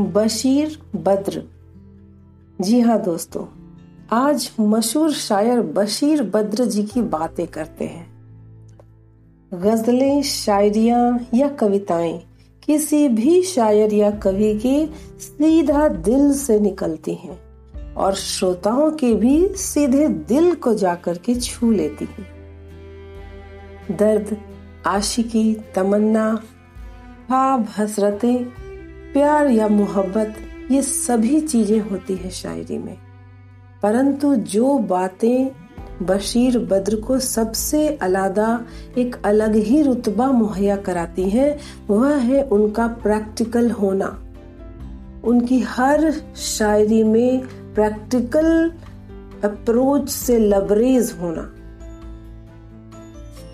बशीर बद्र। जी हाँ दोस्तों, आज मशहूर शायर बशीर बद्र जी की बातें करते हैं। गजलें, शायरियाँ या कविताएँ, किसी भी शायर या कवि के सीधा दिल से निकलती हैं और श्रोताओं के भी सीधे दिल को जाकर के छू लेती हैं। दर्द, आशिकी, तमन्ना, ख्वाब, हसरतें प्यार या मोहब्बत, ये सभी चीज़ें होती है शायरी में। परंतु जो बातें बशीर बद्र को सबसे अलादा एक अलग ही रुतबा मुहैया कराती हैं, वह है उनका प्रैक्टिकल होना। उनकी हर शायरी में प्रैक्टिकल अप्रोच से लबरेज होना।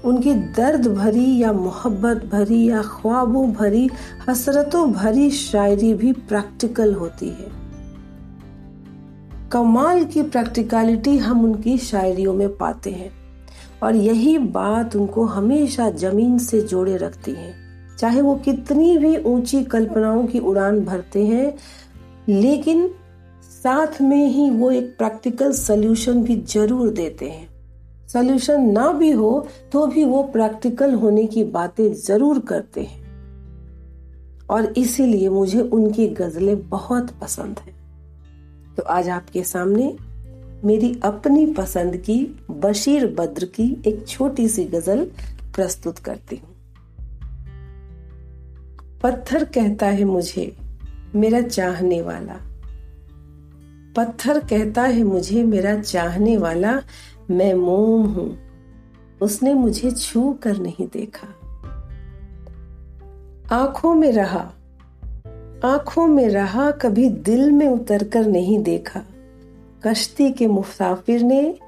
उनकी दर्द भरी या मोहब्बत भरी या ख्वाबों भरी, हसरतों भरी शायरी भी प्रैक्टिकल होती है। कमाल की प्रैक्टिकलिटी हम उनकी शायरियों में पाते हैं और यही बात उनको हमेशा ज़मीन से जोड़े रखती है। चाहे वो कितनी भी ऊँची कल्पनाओं की उड़ान भरते हैं, लेकिन साथ में ही वो एक प्रैक्टिकल सल्यूशन भी ज़रूर देते हैं। सोल्यूशन ना भी हो तो भी वो प्रैक्टिकल होने की बातें ज़रूर करते हैं। और इसीलिए मुझे उनकी गजलें बहुत पसंद है। तो आज आपके सामने मेरी अपनी पसंद की बशीर बद्र की एक छोटी सी गज़ल प्रस्तुत करती हूँ। पत्थर कहता है मुझे, मेरा चाहने वाला। पत्थर कहता है मुझे, मेरा चाहने वाला। मैं मोम हूँ। उसने मुझे छू कर नहीं देखा। आँखों में रहा। आँखों में रहा, कभी दिल में उतर कर नहीं देखा। कश्ती के मुसाफिर ने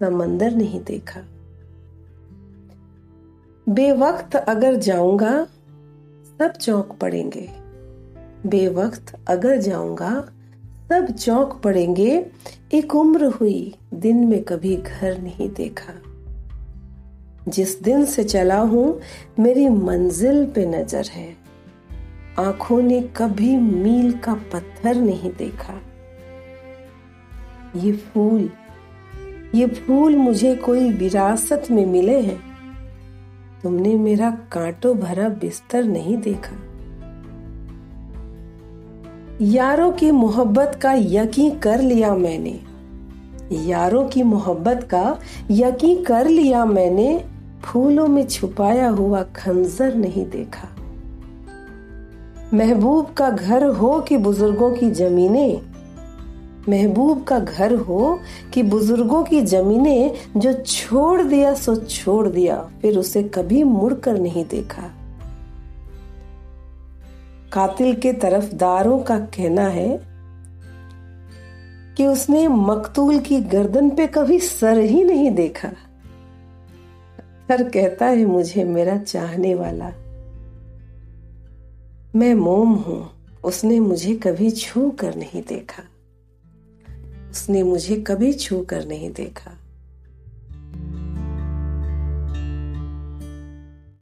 समंदर नहीं देखा। बेवक्त अगर जाऊँगा, सब चौंक पड़ेंगे। बेवक्त अगर जाऊँगा सब चौंक पड़ेंगे। एक उम्र हुई, दिन में कभी घर नहीं देखा। जिस दिन से चला हूँ, मेरी मंजिल पे नज़र है। आँखों ने कभी मील का पत्थर नहीं देखा। ये फूल ये फूल मुझे कोई विरासत में मिले हैं। तुमने मेरा कांटो भरा बिस्तर नहीं देखा। यारों की मोहब्बत का यकीन कर लिया मैंने। यारों की मोहब्बत का यकीन कर लिया मैंने, फूलों में छुपाया हुआ खंजर नहीं देखा। महबूब का घर हो कि बुज़ुर्गों की जमीने? महबूब का घर हो कि बुज़ुर्गों की जमीने, जो छोड़ दिया सो छोड़ दिया, फिर उसे कभी मुड़कर नहीं देखा। कातिल के तरफदारों का कहना है कि उसने मकतूल की गर्दन पे कभी सर ही नहीं देखा। सर कहता है, मुझे मेरा चाहने वाला, मैं मोम हूँ। उसने मुझे कभी छू कर नहीं देखा। उसने मुझे कभी छू कर नहीं देखा।